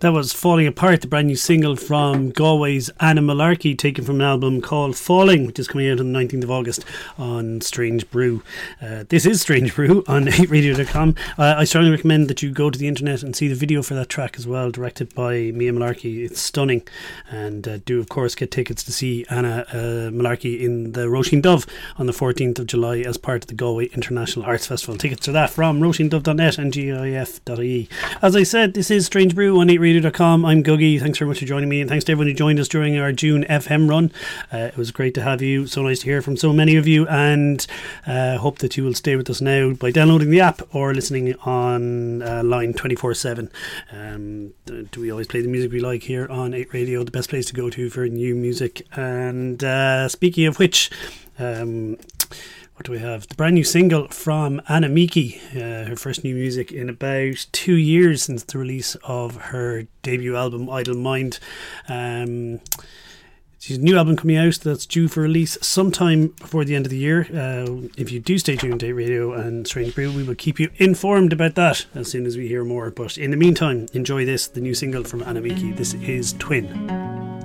That was Falling Apart, the brand new single from Galway's Anna Malarkey, taken from an album called Falling, which is coming out on the 19th of August on Strange Brew. Uh, this is Strange Brew on 8radio.com. Uh, I strongly recommend that you go to the internet and see the video for that track as well, directed by Mia Malarkey. It's stunning. And uh, do, of course, get tickets to see Anna uh, Malarkey in the Roisin Dubh on the 14th of July as part of the Galway International Arts Festival. Tickets to that from roisindubh.net and gif.ie. As I said, this is Strange Brew on 8 radio.com. I'm Googie. Thanks very much for joining me, and thanks to everyone who joined us during our June FM run. Uh, it was great to have you. So nice to hear from so many of you, and uh, hope that you will stay with us now by downloading the app or listening on uh, line 24 7. Um, do we always play the music we like here on 8 Radio? The best place to go to for new music. And uh, speaking of which, um, what do we have? The brand new single from Anna Mieke, uh, her first new music in about two years since the release of her debut album, Idle Mind. Um, She's a new album coming out that's due for release sometime before the end of the year. Uh, if you do stay tuned to Radio and Strange Brew, we will keep you informed about that as soon as we hear more. But in the meantime, enjoy this, the new single from Anna Mieke. This is Twin.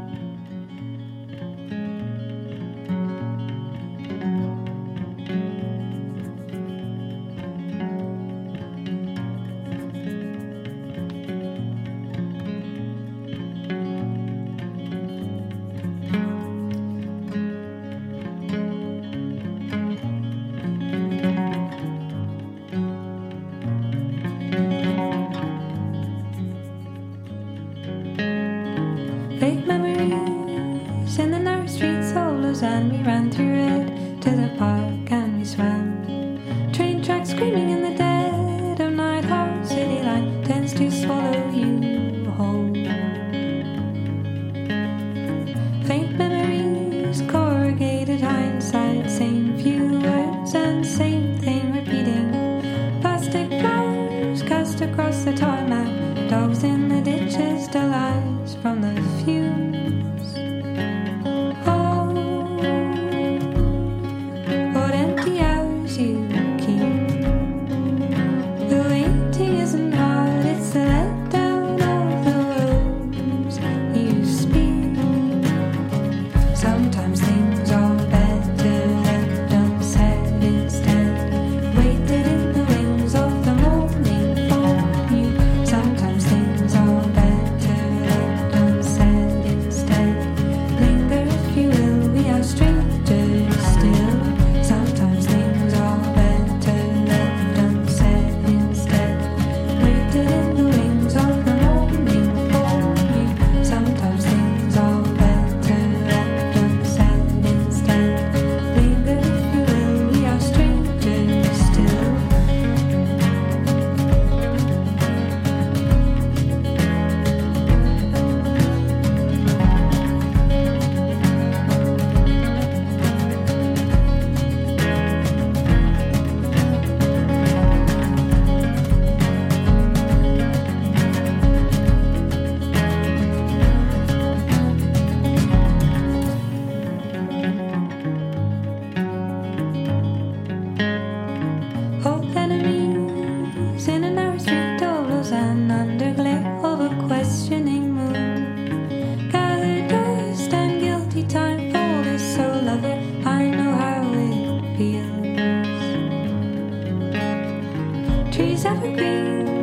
evergreen.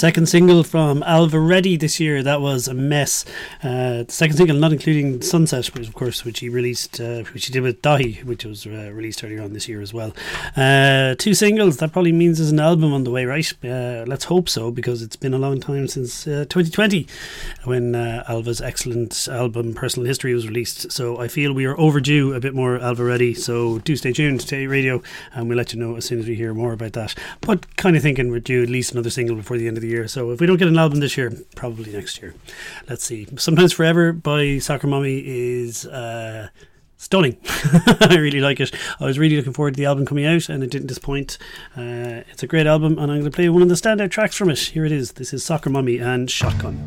Second single from Reddy this year, that was a mess. Uh, the second single, not including Sunset, which of course, which he released, uh, which he did with Daithí, which was uh, released earlier on this year as well. Uh, two singles, that probably means there's an album on the way, right? Uh, let's hope so, because it's been a long time since 2020 uh, when Ailbhe's excellent album Personal History was released. So I feel we are overdue a bit more Reddy. So do stay tuned to Radio, and we'll let you know as soon as we hear more about that. But kind of thinking we're due at least another single before the end of the year. So if we don't get an album this year, probably next year. Let's see. Sometimes Forever by Soccer Mommy is. Uh, stunning. I really like it. I was really looking forward to the album coming out and it didn't disappoint. Uh, it's a great album and I'm going to play one of the standout tracks from it. Here it is. This is Soccer Mommy and Shotgun.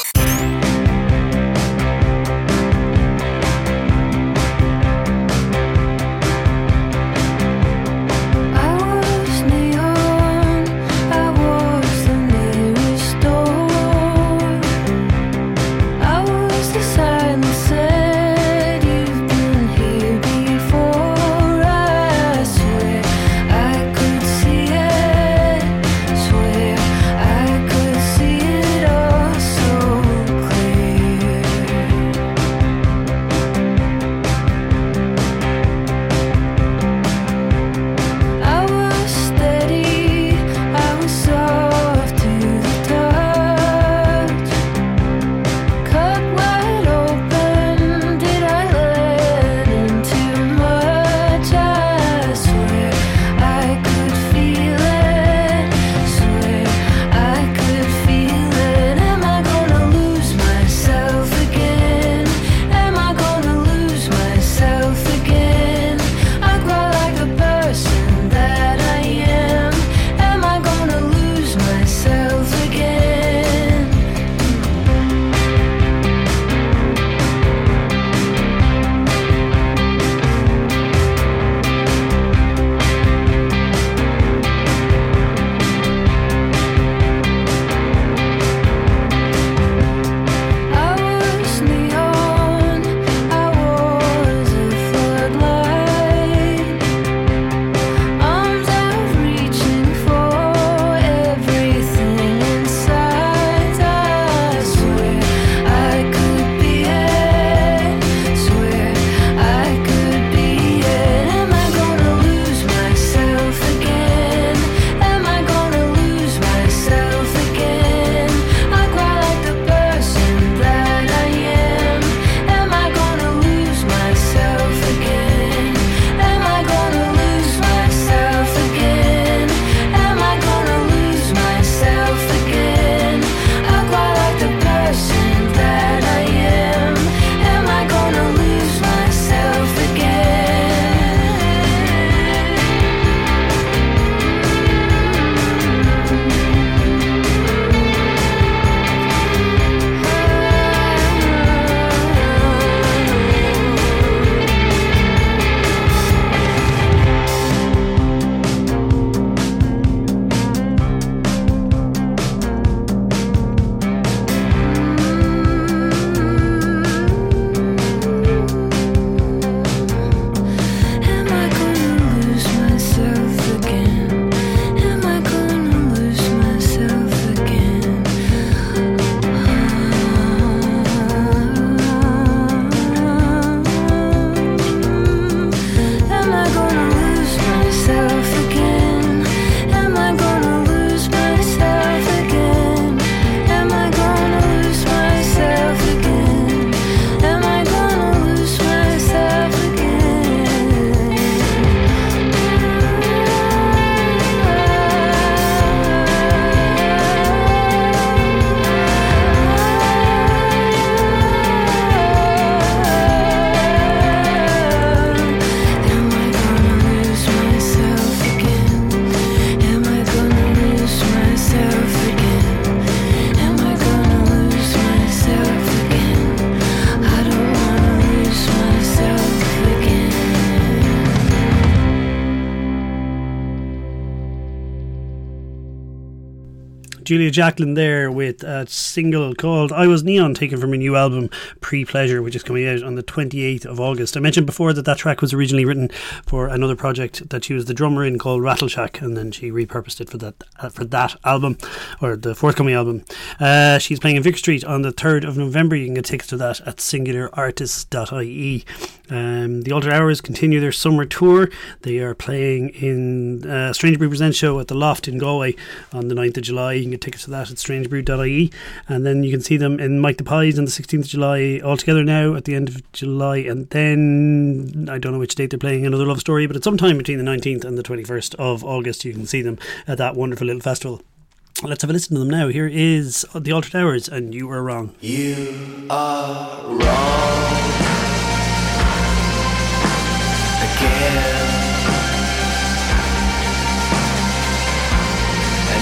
Julia Jacklin there with a single called I Was Neon, taken from a new album, Pre Pleasure, which is coming out on the 28th of August. I mentioned before that that track was originally written for another project that she was the drummer in called Rattleshack, and then she repurposed it for that uh, for that album, or the forthcoming album. Uh, she's playing in Vicar Street on the 3rd of November. You can get tickets to that at singularartists.ie. Um, the Altered Hours continue their summer tour. They are playing in uh, Strange Brew Presents show at the Loft in Galway on the 9th of July. You can get tickets to that at strangebrew.ie. And then you can see them in Mike the Pies on the 16th of July all together now at the end of July. And then I don't know which date they're playing another love story, but at some time between the 19th and the 21st of August, you can see them at that wonderful little festival. Let's have a listen to them now. Here is The Altered Hours, and You Are Wrong. You are wrong again.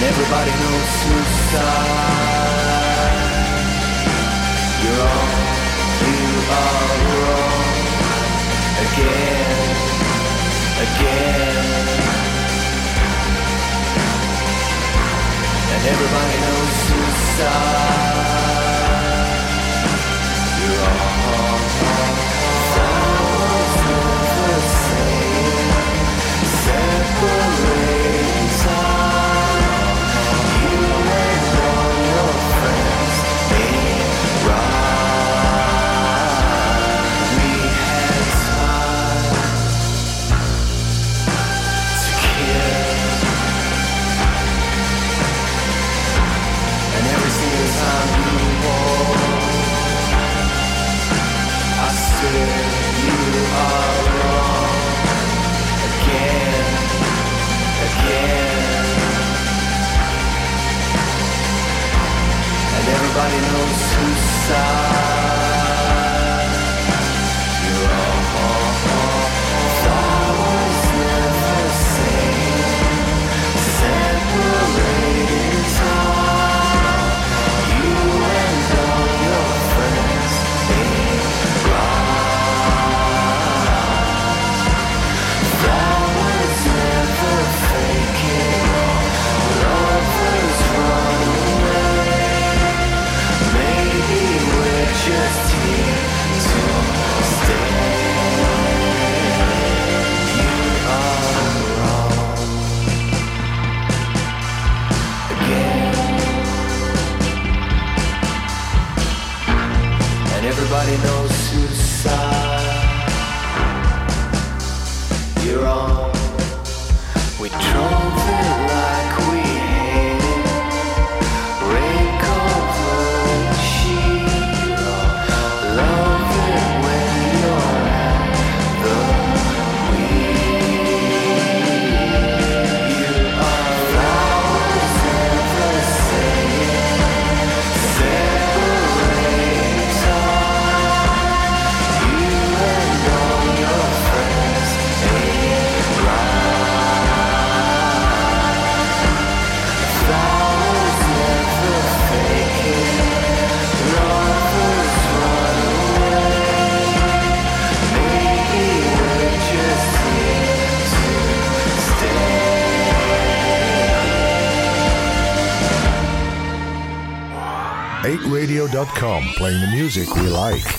And everybody knows suicide. You're wrong, you are wrong again, again. And everybody knows suicide. Everybody knows whose side everybody knows music we like.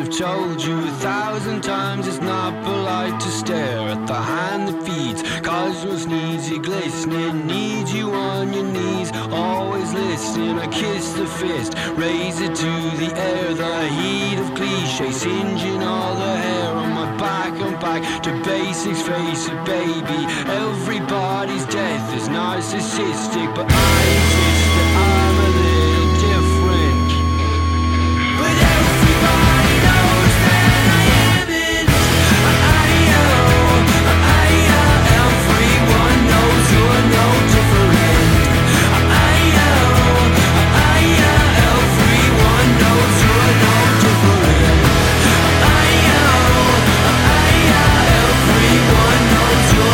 I've told you a thousand times it's not polite to stare at the hand that feeds. Cause you'll sneeze, you glistening, you on your knees. Always listening, I kiss the fist, raise it to the air. The heat of cliché singeing all the hair on my back. and back to basics, face a baby. Everybody's death is narcissistic, but I insist that I. Close your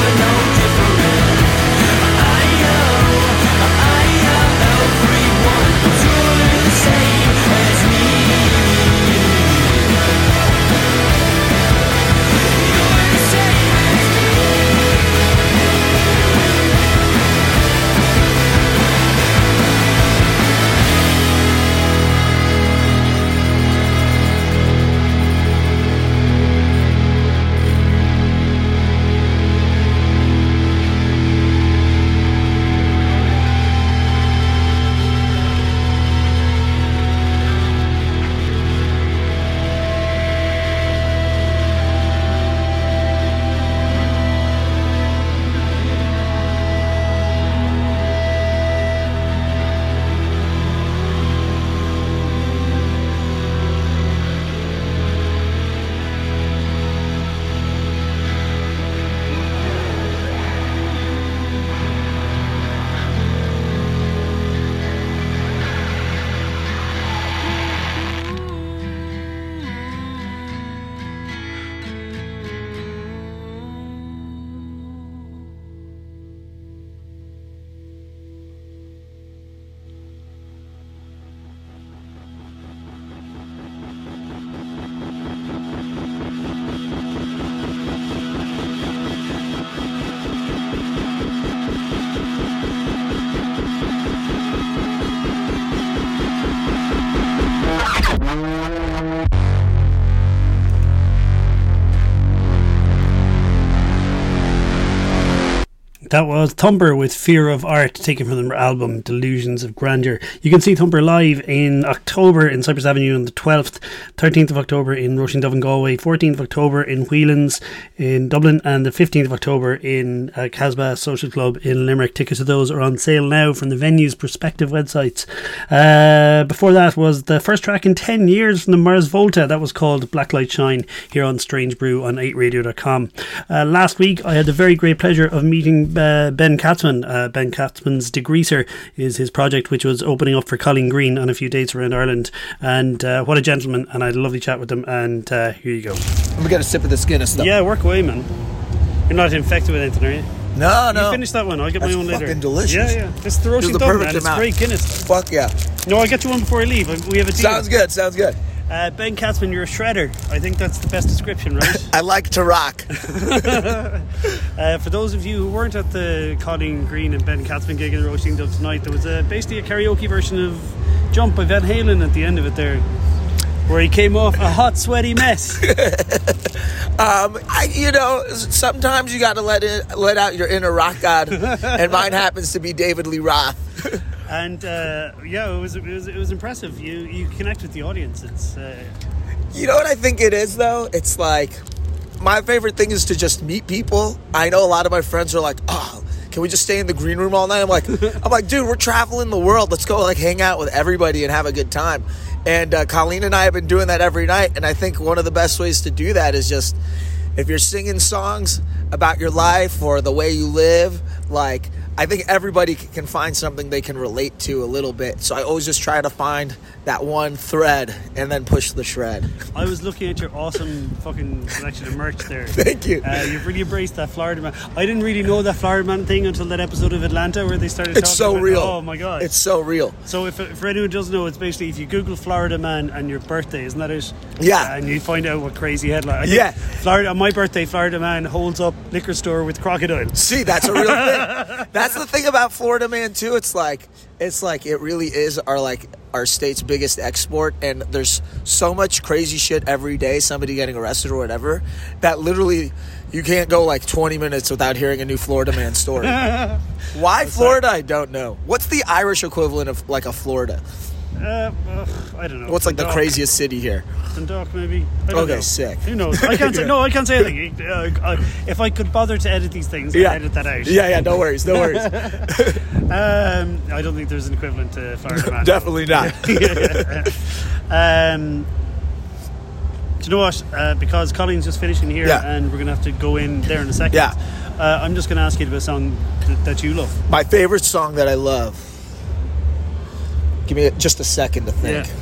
That was Thumper with Fear of Art, taken from their album Delusions of Grandeur. You can see Thumper live in October in Cypress Avenue on the 12th, 13th of October in Roisin Dubh and Galway, 14th of October in Whelan's in Dublin, and the 15th of October in uh, Kasbah Social Club in Limerick. Tickets to those are on sale now from the venue's prospective websites. Uh, before that was the first track in 10 years from the Mars Volta. That was called Blacklight Shine here on Strange Brew on 8radio.com. Uh, last week I had the very great pleasure of meeting uh, Ben Katzman. Uh, ben Katzman's Degreaser is his project, which was opening up for Colleen Green on a few dates around Ireland. And uh, what a gentleman! And I had a lovely chat with him. And uh, here you go. Let me get a sip of this Guinness though. Yeah, work away, man. You're not infected with anything, are you? No, no. You finish that one. I'll get That's my own later. fucking delicious. Yeah, yeah. Is the roasting the Dublin, perfect it's amount. great Guinness. Fuck yeah. No, I'll get you one before I leave. We have a deal. Sounds good. Sounds good. Uh, ben Katzman, you're a shredder. I think that's the best description, right? I like to rock. Uh, for those of you who weren't at the Colleen Green and Ben Katzman gig in Roisin tonight, there was a, basically a karaoke version of Jump by Van Halen at the end of it there, where he came off a hot, sweaty mess. Um, I, you know, sometimes you got to let let out your inner rock god, and mine happens to be David Lee Roth. And uh, yeah, it was, it was it was impressive. You you connect with the audience. It's uh, You know what I think it is though? It's like my favorite thing is to just meet people. I know a lot of my friends are like, "Oh, can we just stay in the green room all night?" I'm like, I'm like, dude, we're traveling the world. Let's go like hang out with everybody and have a good time. And uh, Colleen and I have been doing that every night. And I think one of the best ways to do that is just if you're singing songs about your life or the way you live, like I think everybody can find something they can relate to a little bit. So I always just try to find that one thread and then push the shred. I was looking at your awesome fucking selection of merch there. Thank you. Uh, you've really embraced that Florida man. I didn't really know that Florida man thing until that episode of Atlanta where they started. It's talking so about, real. Oh my god! It's so real. So if for anyone who doesn't know, it's basically if you Google Florida man and your birthday, isn't that it? Yeah. And you find out what crazy headline. Yeah. Florida on my birthday, Florida man holds up liquor store with crocodile. See, that's a real thing. That's the thing about Florida man too. It's like it's like it really is our like our state's biggest export and there's so much crazy shit every day, somebody getting arrested or whatever, that literally you can't go like 20 minutes without hearing a new Florida man story. Why Florida? I don't know. What's the Irish equivalent of like a Florida? Uh, ugh, I don't know. What's like the craziest city here? Dundalk, maybe. I don't Okay, know. sick. Who knows? I can't say. No, I can't say anything. Uh, I, if I could bother to edit these things, I'd Yeah. edit that out. Yeah, yeah, no worries, no worries. Um, I don't think there's an equivalent to Florida man. Definitely not. Um, do you know what? Uh, because Colleen's just finishing here, Yeah. and we're gonna have to go in there in a second. Yeah. Uh, I'm just gonna ask you about a song th- that you love. My favorite song that I love. Give me just a second to think. Yeah.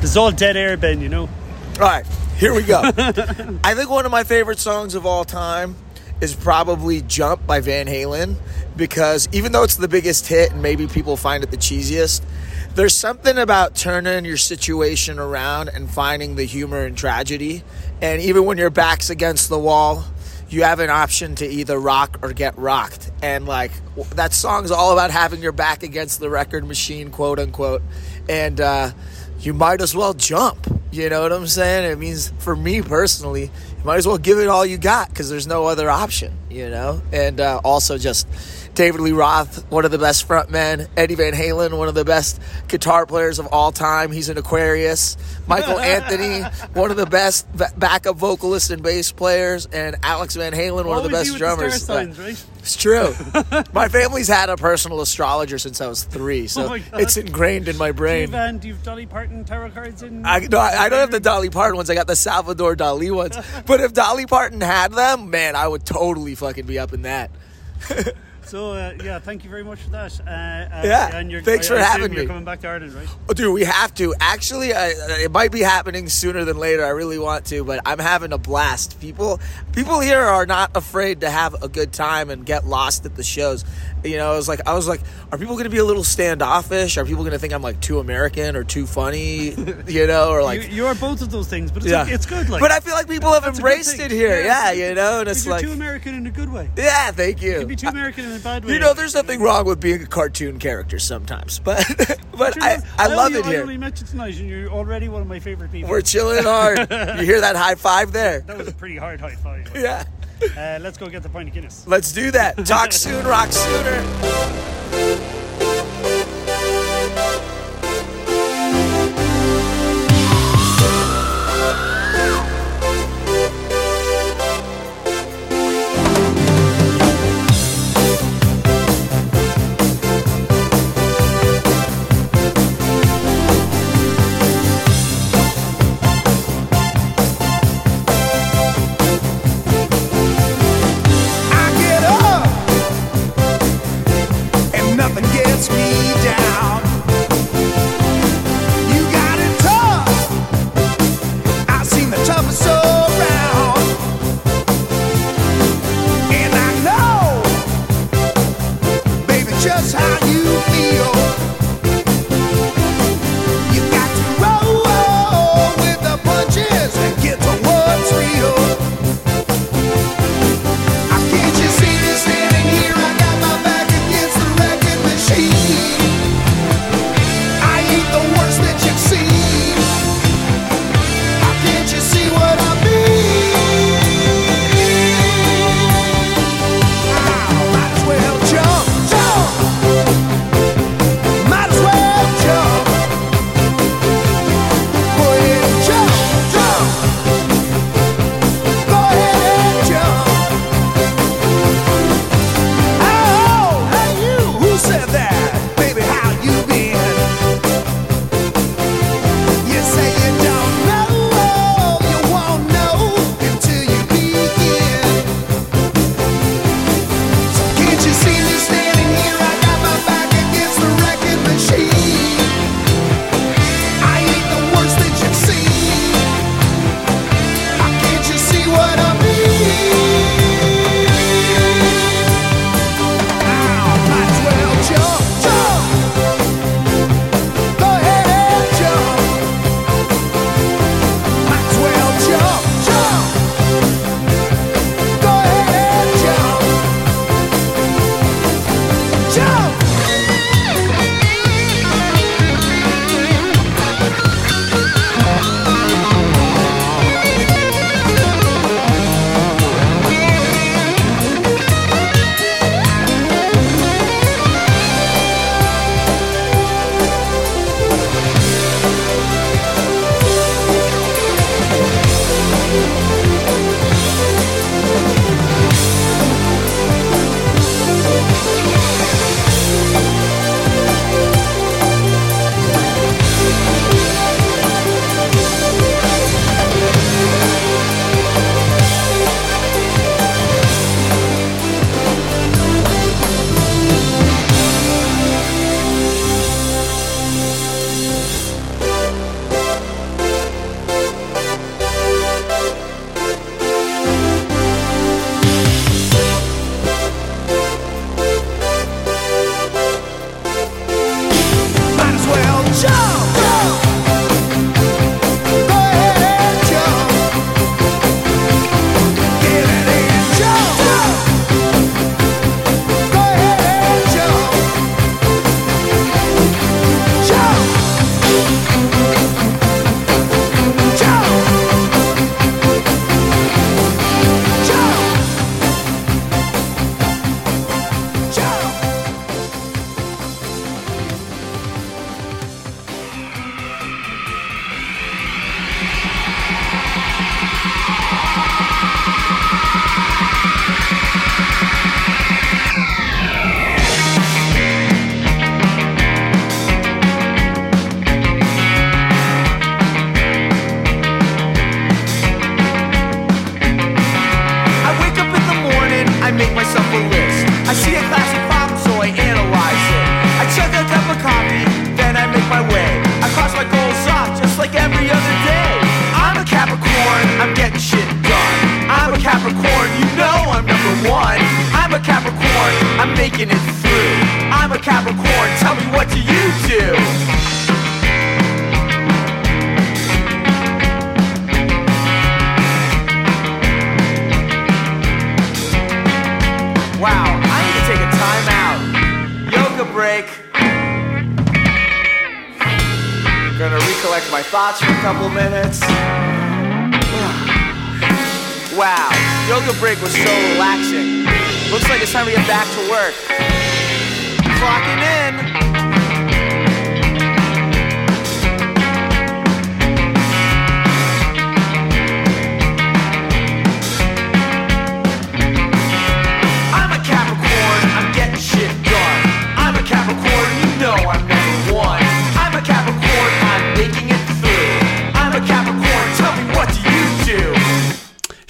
This is all dead air, Ben. You know. All right, here we go. I think one of my favorite songs of all time is probably Jump by Van Halen because even though it's the biggest hit and maybe people find it the cheesiest, there's something about turning your situation around and finding the humor in tragedy. And even when your back's against the wall, you have an option to either rock or get rocked. And like that song's all about having your back against the record machine, quote unquote. And uh, you might as well jump. You know what I'm saying? It means for me personally, you might as well give it all you got because there's no other option. You know, and uh, also just David Lee Roth, one of the best frontmen. Eddie Van Halen, one of the best guitar players of all time. He's an Aquarius. Michael Anthony, one of the best ba- backup vocalists and bass players, and Alex Van Halen, one of the best drummers. star signs, right? It's true. my family's had a personal astrologer since I was three, so Oh it's ingrained in my Do brain. you, have, do you have Dolly Parton tarot cards in? I, no, I I don't have the Dolly Parton ones. I got the Salvador Dali ones. But if Dolly Parton had them, man, I would totally fucking be up in that. So uh, yeah, thank you very much for that. Uh, uh, Yeah, and you're, thanks I- for I having you're coming back to Ireland, right? Oh, dude, we have to. Actually, I, it might be happening sooner than later. I really want to, but I'm having a blast. People, people here are not afraid to have a good time and get lost at the shows. You know, I was like, I was like, are people going to be a little standoffish? Are people going to think I'm like too American or too funny? You know, or like. you, you are both of those things, but it's, yeah, it's good. Like, but I feel like people have that's a good embraced it here. Yeah, it's- you know, and it's you're like, too American in a good way. yeah, thank you. You can be too American in a bad way. You know, there's nothing wrong with being a cartoon character sometimes, but but Sure, I, I love only, it I here. only met you tonight, and you're already one of my favorite people. We're chilling hard. you hear that high five there? that was a pretty hard high five. Yeah. Uh, let's go get the pint of Guinness. Let's do that. Talk soon, rock sooner.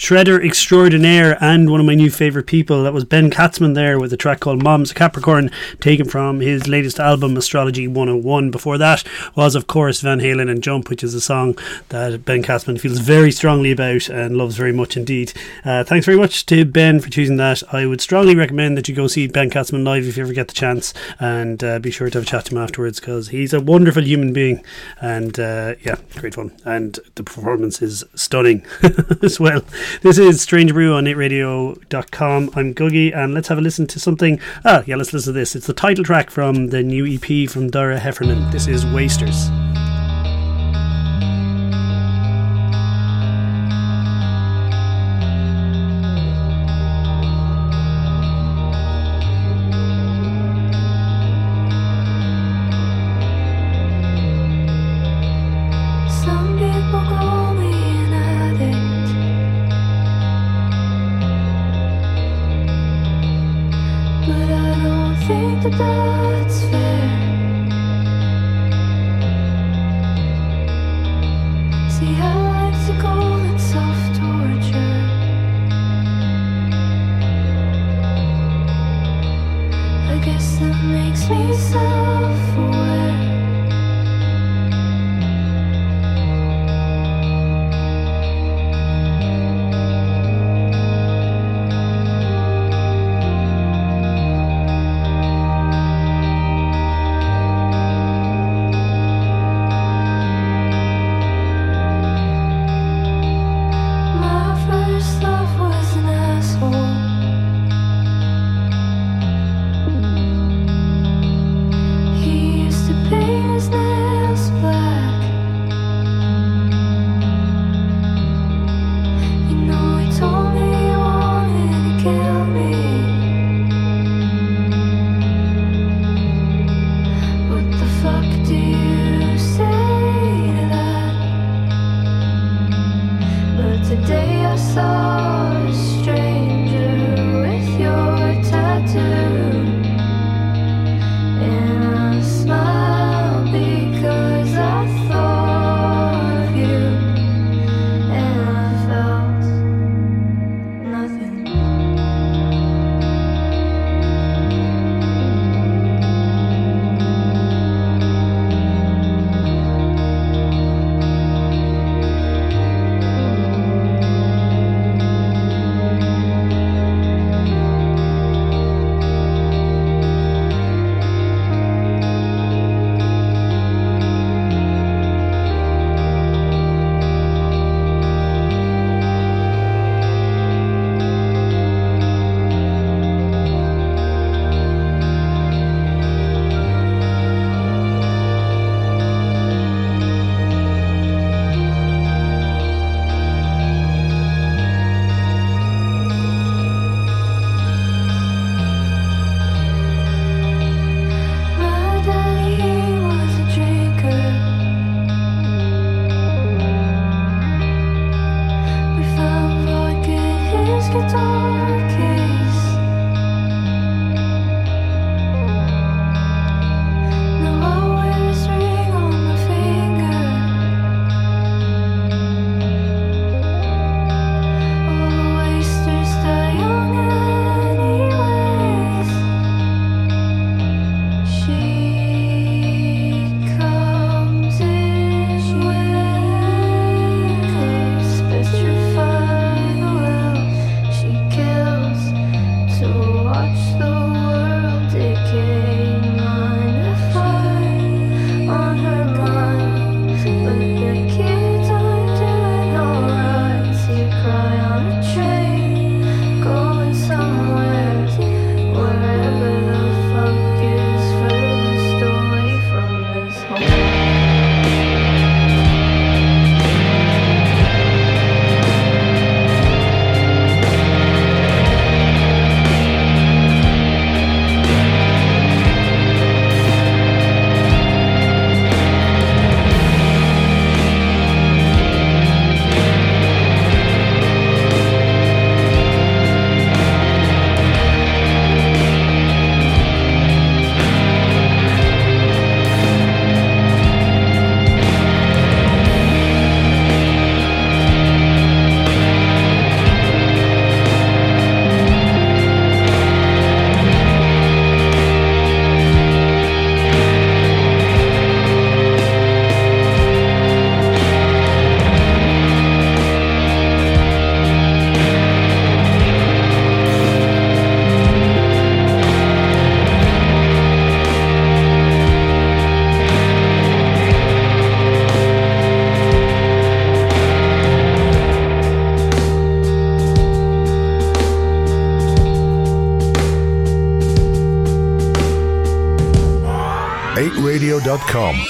Shredder extraordinaire and one of my new favourite people. That was Ben Katzman there with a track called Mom's Capricorn, taken from his latest album, Astrology 101. Before that was, of course, Van Halen and Jump, which is a song that Ben Katzman feels very strongly about and loves very much indeed. Uh, thanks very much to Ben for choosing that. I would strongly recommend that you go see Ben Katzman live if you ever get the chance and uh, be sure to have a chat to him afterwards because he's a wonderful human being and uh, yeah, great fun. And the performance is stunning as well. This is Strange Brew on 8radio.com. I'm Googie, and let's have a listen to something. Ah, yeah, let's listen to this. It's the title track from the new EP from Dara Heffernan. This is Wasters.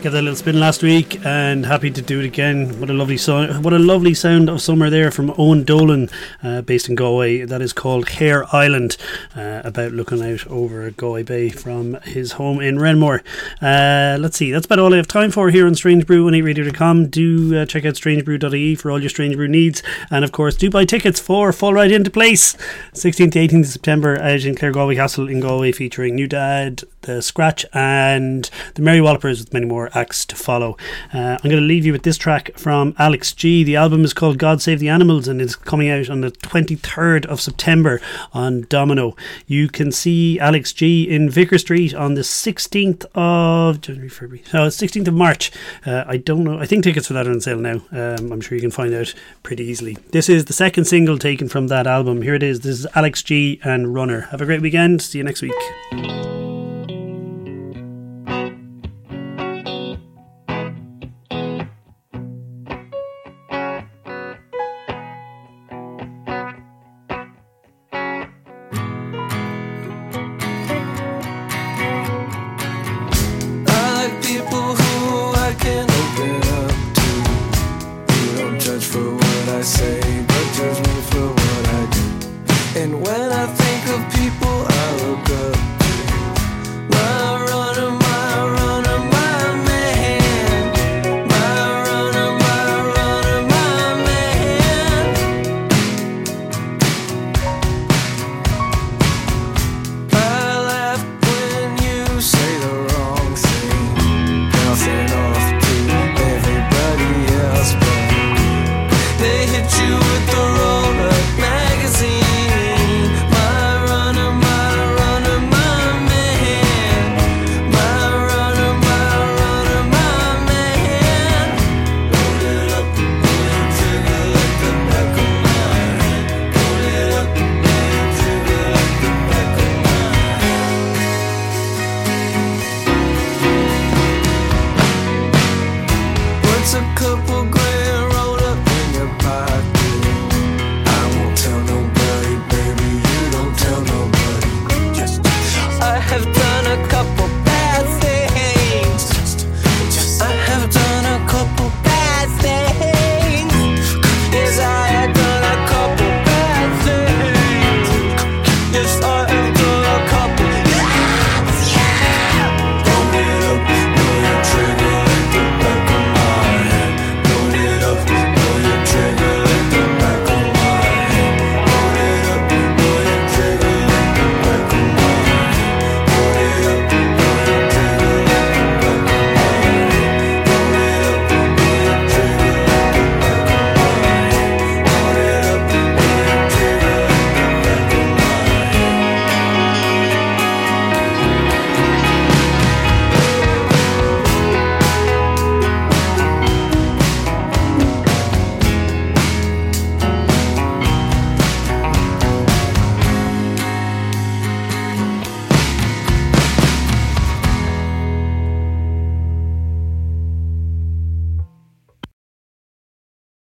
Gave that little spin last week, and happy to do it again. What a lovely song! What a lovely sound of summer there from Owen Dolan, uh, based in Galway. That is called Hare Island, uh, about looking out over Galway Bay from his home in Renmore. Uh, let's see, that's about all I have time for here on Strange Brew on 8radio.com. Do uh, check out strangebrew.ie for all your Strange Brew needs, and of course, do buy tickets for Fall Right Into Place, 16th to 18th of September out in Clare Galway Castle in Galway, featuring New Dad, the Scratch, and the Mary Wallopers, with many more acts to follow. Uh, I'm going to leave you with this track from Alex G. The album is called God Save the Animals and it's coming out on the 23rd of September on Domino. You can see Alex G in Vicar Street on the 16th of January, February. No, 16th of March. Uh, I don't know. I think tickets for that are on sale now. Um, I'm sure you can find out pretty easily. This is the second single taken from that album. Here it is. This is Alex G and Runner. Have a great weekend. See you next week.